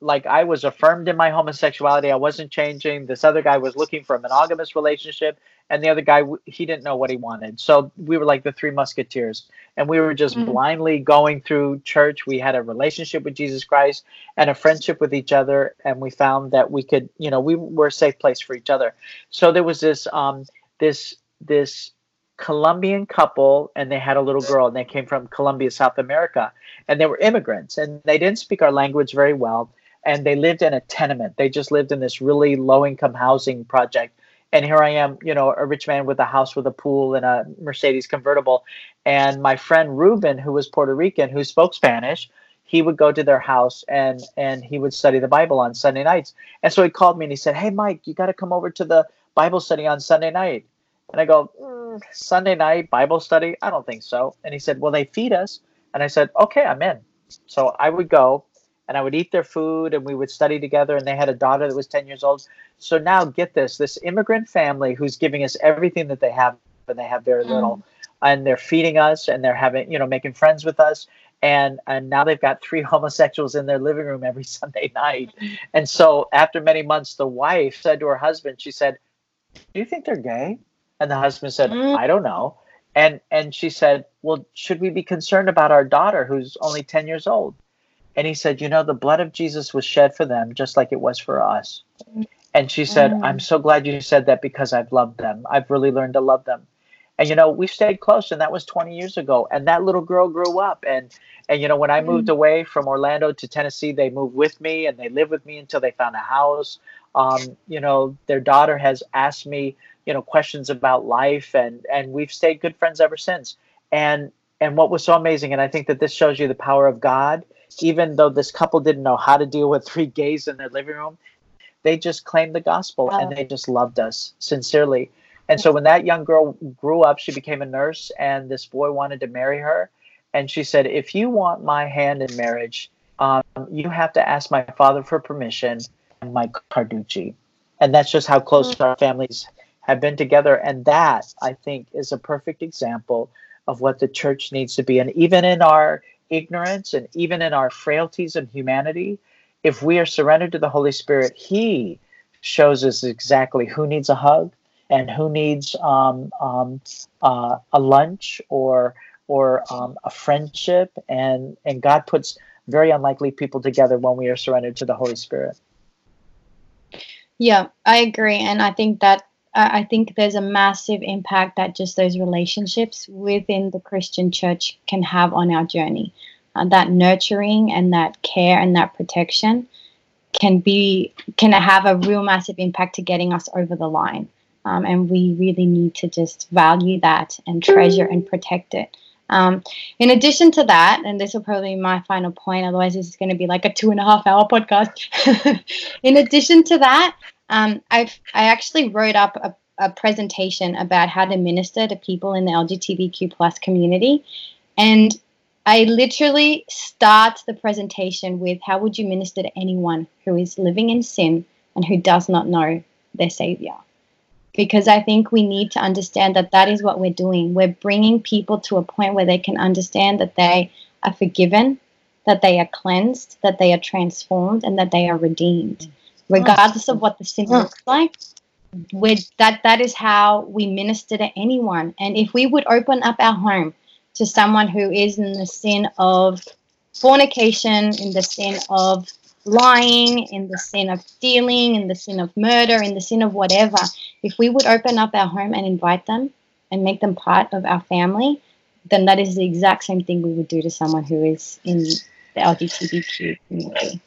like I was affirmed in my homosexuality. I wasn't changing. This other guy was looking for a monogamous relationship, and the other guy he didn't know what he wanted. So we were like the three musketeers, and we were just mm-hmm. blindly going through church. We had a relationship with Jesus Christ and a friendship with each other, and we found that we could, you know, we were a safe place for each other. So there was this um this this Colombian couple and they had a little girl and they came from Colombia, South America, and they were immigrants and they didn't speak our language very well and they lived in a tenement. They just lived in this really low income housing project. And here I am, you know, a rich man with a house with a pool and a Mercedes convertible. And my friend Ruben, who was Puerto Rican, who spoke Spanish, he would go to their house and and he would study the Bible on Sunday nights. And so he called me and he said, "Hey, Mike, you got to come over to the Bible study on Sunday night." And I go, mm, Sunday night Bible study? I don't think so. And he said, Well, they feed us. And I said, Okay, I'm in. So I would go and I would eat their food and we would study together. And they had a daughter that was 10 years old. So now get this this immigrant family who's giving us everything that they have, and they have very mm. little. And they're feeding us and they're having, you know, making friends with us. And and now they've got three homosexuals in their living room every Sunday night. And so after many months, the wife said to her husband, she said, Do you think they're gay? And the husband said, mm. I don't know. And and she said, Well, should we be concerned about our daughter who's only 10 years old? And he said, You know, the blood of Jesus was shed for them just like it was for us. And she said, mm. I'm so glad you said that because I've loved them. I've really learned to love them. And you know, we stayed close, and that was 20 years ago. And that little girl grew up, and and you know, when I moved mm. away from Orlando to Tennessee, they moved with me, and they lived with me until they found a house. Um, you know, their daughter has asked me you know questions about life and and we've stayed good friends ever since and and what was so amazing and i think that this shows you the power of god even though this couple didn't know how to deal with three gays in their living room they just claimed the gospel wow. and they just loved us sincerely and so when that young girl grew up she became a nurse and this boy wanted to marry her and she said if you want my hand in marriage um, you have to ask my father for permission and mike carducci and that's just how close mm-hmm. our families have been together. And that, I think, is a perfect example of what the church needs to be. And even in our ignorance and even in our frailties and humanity, if we are surrendered to the Holy Spirit, He shows us exactly who needs a hug and who needs um, um, uh, a lunch or or um, a friendship, and and God puts very unlikely people together when we are surrendered to the Holy Spirit. Yeah, I agree, and I think that I think there's a massive impact that just those relationships within the Christian church can have on our journey. Uh, that nurturing and that care and that protection can be can have a real massive impact to getting us over the line. Um, and we really need to just value that and treasure and protect it. Um, in addition to that, and this will probably be my final point, otherwise this is going to be like a two and a half hour podcast. in addition to that, um, I've I actually wrote up a, a presentation about how to minister to people in the LGBTQ plus community, and I literally start the presentation with how would you minister to anyone who is living in sin and who does not know their savior? Because I think we need to understand that that is what we're doing. We're bringing people to a point where they can understand that they are forgiven, that they are cleansed, that they are transformed, and that they are redeemed regardless of oh. what the sin looks like. that that is how we minister to anyone. And if we would open up our home to someone who is in the sin of fornication, in the sin of lying, in the sin of stealing, in the sin of murder, in the sin of whatever, if we would open up our home and invite them and make them part of our family, then that is the exact same thing we would do to someone who is in the LGBTQ community.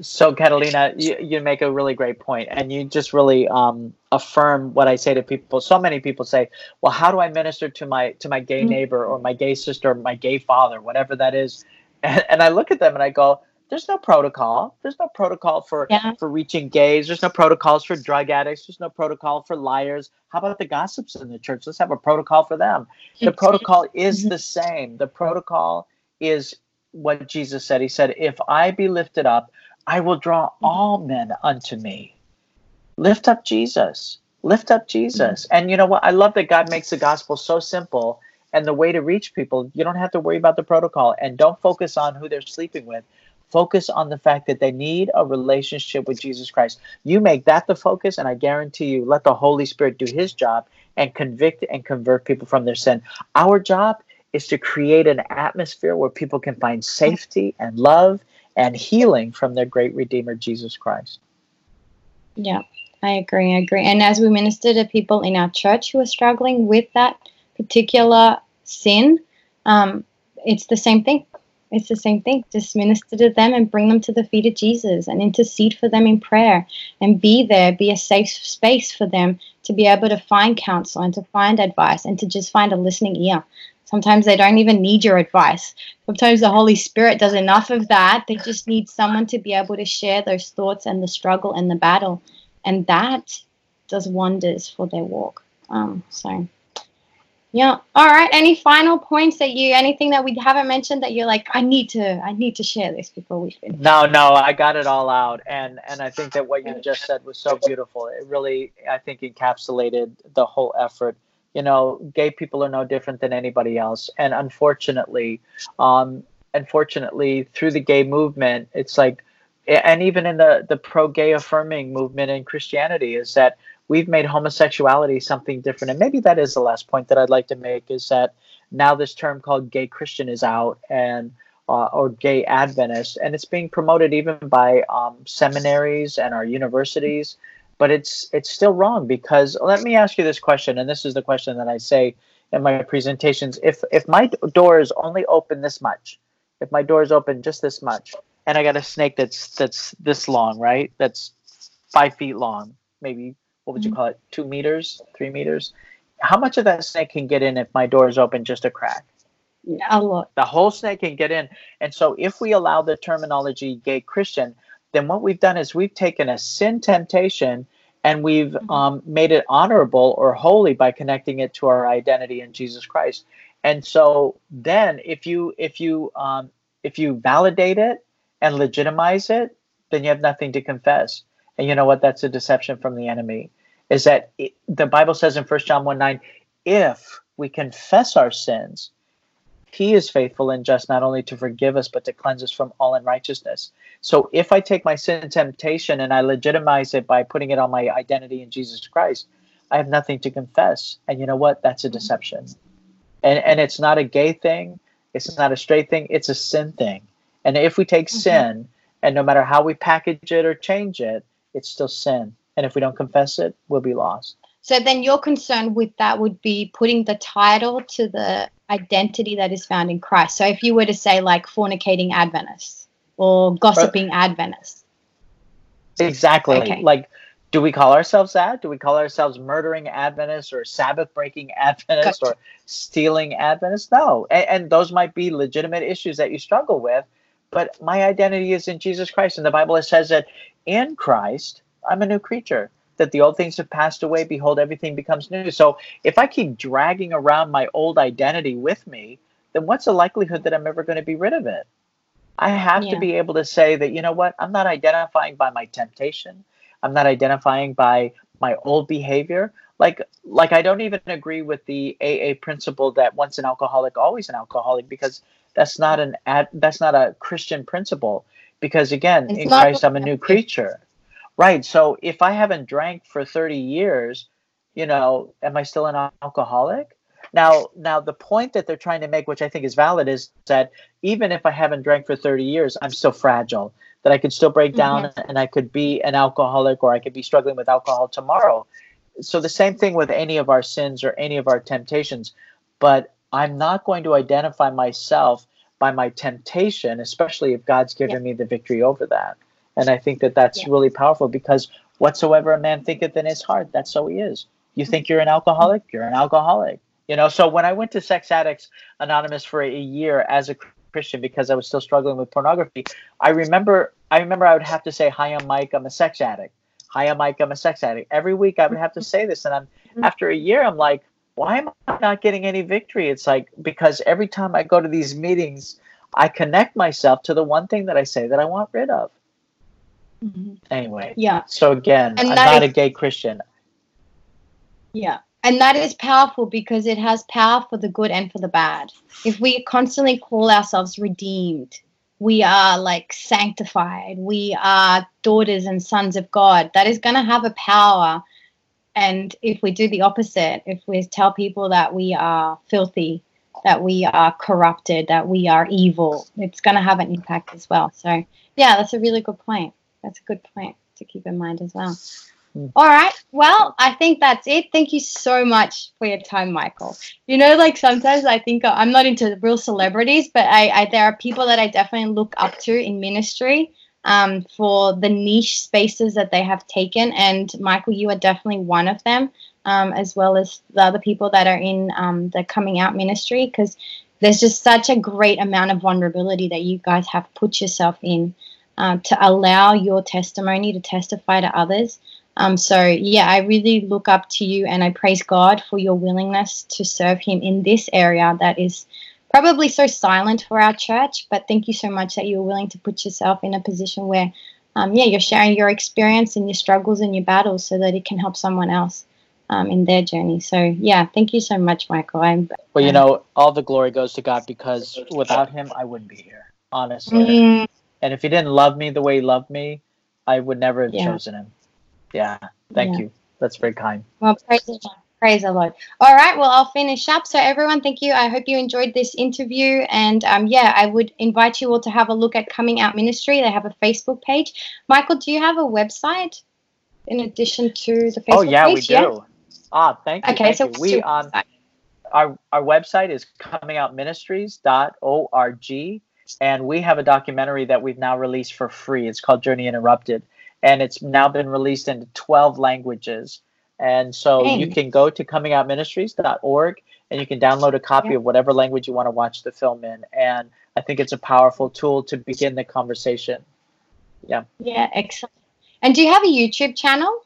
So, Catalina, you, you make a really great point, and you just really um, affirm what I say to people. So many people say, "Well, how do I minister to my to my gay mm-hmm. neighbor or my gay sister or my gay father, whatever that is?" And, and I look at them and I go, "There's no protocol. There's no protocol for yeah. for reaching gays. There's no protocols for drug addicts. There's no protocol for liars. How about the gossips in the church? Let's have a protocol for them. The protocol is mm-hmm. the same. The protocol is what Jesus said. He said, If I be lifted up, I will draw all men unto me. Lift up Jesus. lift up Jesus. Mm-hmm. And you know what? I love that God makes the gospel so simple and the way to reach people, you don't have to worry about the protocol and don't focus on who they're sleeping with. Focus on the fact that they need a relationship with Jesus Christ. You make that the focus, and I guarantee you, let the Holy Spirit do his job and convict and convert people from their sin. Our job is to create an atmosphere where people can find safety and love and healing from their great Redeemer, Jesus Christ. Yeah, I agree. I agree. And as we minister to people in our church who are struggling with that particular sin, um, it's the same thing. It's the same thing. Just minister to them and bring them to the feet of Jesus and intercede for them in prayer and be there, be a safe space for them to be able to find counsel and to find advice and to just find a listening ear. Sometimes they don't even need your advice. Sometimes the Holy Spirit does enough of that. They just need someone to be able to share those thoughts and the struggle and the battle. And that does wonders for their walk. Um, so yeah. All right. Any final points that you, anything that we haven't mentioned that you're like, I need to, I need to share this before we finish? No, no, I got it all out, and and I think that what you just said was so beautiful. It really, I think, encapsulated the whole effort. You know, gay people are no different than anybody else, and unfortunately, um, unfortunately, through the gay movement, it's like, and even in the the pro gay affirming movement in Christianity, is that we've made homosexuality something different. And maybe that is the last point that I'd like to make is that now this term called gay Christian is out and uh, or gay Adventist, and it's being promoted even by um, seminaries and our universities. But it's it's still wrong because let me ask you this question, and this is the question that I say in my presentations: if if my door is only open this much, if my door is open just this much, and I got a snake that's that's this long, right? That's five feet long, maybe what would you mm-hmm. call it, two meters, three meters. How much of that snake can get in if my door is open just a crack? A lot. The whole snake can get in. And so if we allow the terminology gay Christian, then what we've done is we've taken a sin temptation and we've mm-hmm. um, made it honorable or holy by connecting it to our identity in Jesus Christ. And so then if you if you um, if you validate it and legitimize it, then you have nothing to confess. And you know what? That's a deception from the enemy. Is that it, the Bible says in First John 1 9, if we confess our sins, he is faithful and just not only to forgive us, but to cleanse us from all unrighteousness. So if I take my sin temptation and I legitimize it by putting it on my identity in Jesus Christ, I have nothing to confess. And you know what? That's a deception. And, and it's not a gay thing, it's not a straight thing, it's a sin thing. And if we take mm-hmm. sin, and no matter how we package it or change it, it's still sin. And if we don't confess it, we'll be lost. So then your concern with that would be putting the title to the identity that is found in Christ. So if you were to say like fornicating Adventist or gossiping right. Adventist. Exactly. Okay. Like do we call ourselves that? Do we call ourselves murdering Adventists or Sabbath breaking Adventists gotcha. or stealing Adventists? No. And, and, those might be legitimate issues that you struggle with. But my identity is in Jesus Christ. And the Bible says that in Christ, I'm a new creature. That the old things have passed away, behold, everything becomes new. So if I keep dragging around my old identity with me, then what's the likelihood that I'm ever going to be rid of it? I have yeah. to be able to say that, you know what, I'm not identifying by my temptation. I'm not identifying by my old behavior. Like, like I don't even agree with the AA principle that once an alcoholic, always an alcoholic, because that's not an ad, that's not a Christian principle because again, it's in Christ, I'm a new creature. Right. So if I haven't drank for 30 years, you know, am I still an alcoholic? Now, now the point that they're trying to make, which I think is valid, is that even if I haven't drank for 30 years, I'm still fragile. That I could still break down mm-hmm. and I could be an alcoholic or I could be struggling with alcohol tomorrow. So the same thing with any of our sins or any of our temptations. But I'm not going to identify myself by my temptation, especially if God's given yeah. me the victory over that. And I think that that's yeah. really powerful because whatsoever a man thinketh in his heart, that's so he is. You think you're an alcoholic, you're an alcoholic. You know, so when I went to Sex Addicts Anonymous for a year as a Christian because I was still struggling with pornography, I remember I remember I would have to say, Hi, I'm Mike, I'm a sex addict. Hi, I'm Mike, I'm a sex addict. Every week I would have to say this. And I'm mm-hmm. after a year, I'm like, why am I not getting any victory? It's like because every time I go to these meetings, I connect myself to the one thing that I say that I want rid of. Mm-hmm. Anyway, yeah. So again, I'm not is, a gay Christian. Yeah. And that is powerful because it has power for the good and for the bad. If we constantly call ourselves redeemed, we are like sanctified, we are daughters and sons of God, that is going to have a power. And if we do the opposite, if we tell people that we are filthy, that we are corrupted, that we are evil, it's going to have an impact as well. So, yeah, that's a really good point. That's a good point to keep in mind as well. Mm. All right. Well, I think that's it. Thank you so much for your time, Michael. You know, like sometimes I think I'm not into real celebrities, but I, I there are people that I definitely look up to in ministry um, for the niche spaces that they have taken. And Michael, you are definitely one of them, um, as well as the other people that are in um, the coming out ministry, because there's just such a great amount of vulnerability that you guys have put yourself in uh, to allow your testimony to testify to others. Um, so, yeah, I really look up to you and I praise God for your willingness to serve Him in this area that is probably so silent for our church. But thank you so much that you're willing to put yourself in a position where, um, yeah, you're sharing your experience and your struggles and your battles so that it can help someone else. Um, in their journey. So yeah, thank you so much, Michael. I'm, well, you know, all the glory goes to God because without Him, I wouldn't be here, honestly. Mm. And if He didn't love me the way He loved me, I would never have yeah. chosen Him. Yeah. Thank yeah. you. That's very kind. Well, praise the Lord. Praise the Lord. All right. Well, I'll finish up. So, everyone, thank you. I hope you enjoyed this interview. And um, yeah, I would invite you all to have a look at Coming Out Ministry. They have a Facebook page. Michael, do you have a website in addition to the Facebook page? Oh, yeah, page? we do. Yeah? Ah, thank you. Okay, thank so you. we on um, our our website is comingoutministries.org and we have a documentary that we've now released for free. It's called Journey Interrupted and it's now been released into 12 languages. And so you can go to comingoutministries.org and you can download a copy yeah. of whatever language you want to watch the film in. And I think it's a powerful tool to begin the conversation. Yeah. Yeah, excellent. And do you have a YouTube channel?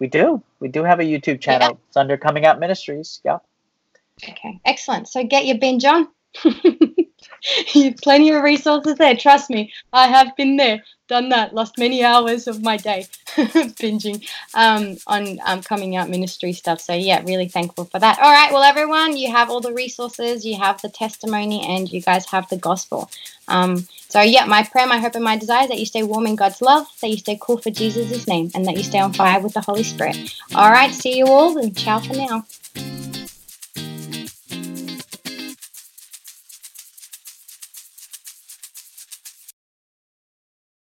We do. We do have a YouTube channel. Yeah. It's under Coming Out Ministries. Yeah. Okay, excellent. So get your binge on. Plenty of resources there. Trust me, I have been there, done that, lost many hours of my day binging um, on um, coming out ministry stuff. So, yeah, really thankful for that. All right, well, everyone, you have all the resources, you have the testimony, and you guys have the gospel. Um, so, yeah, my prayer, my hope, and my desire is that you stay warm in God's love, that you stay cool for Jesus' name, and that you stay on fire with the Holy Spirit. All right, see you all, and ciao for now.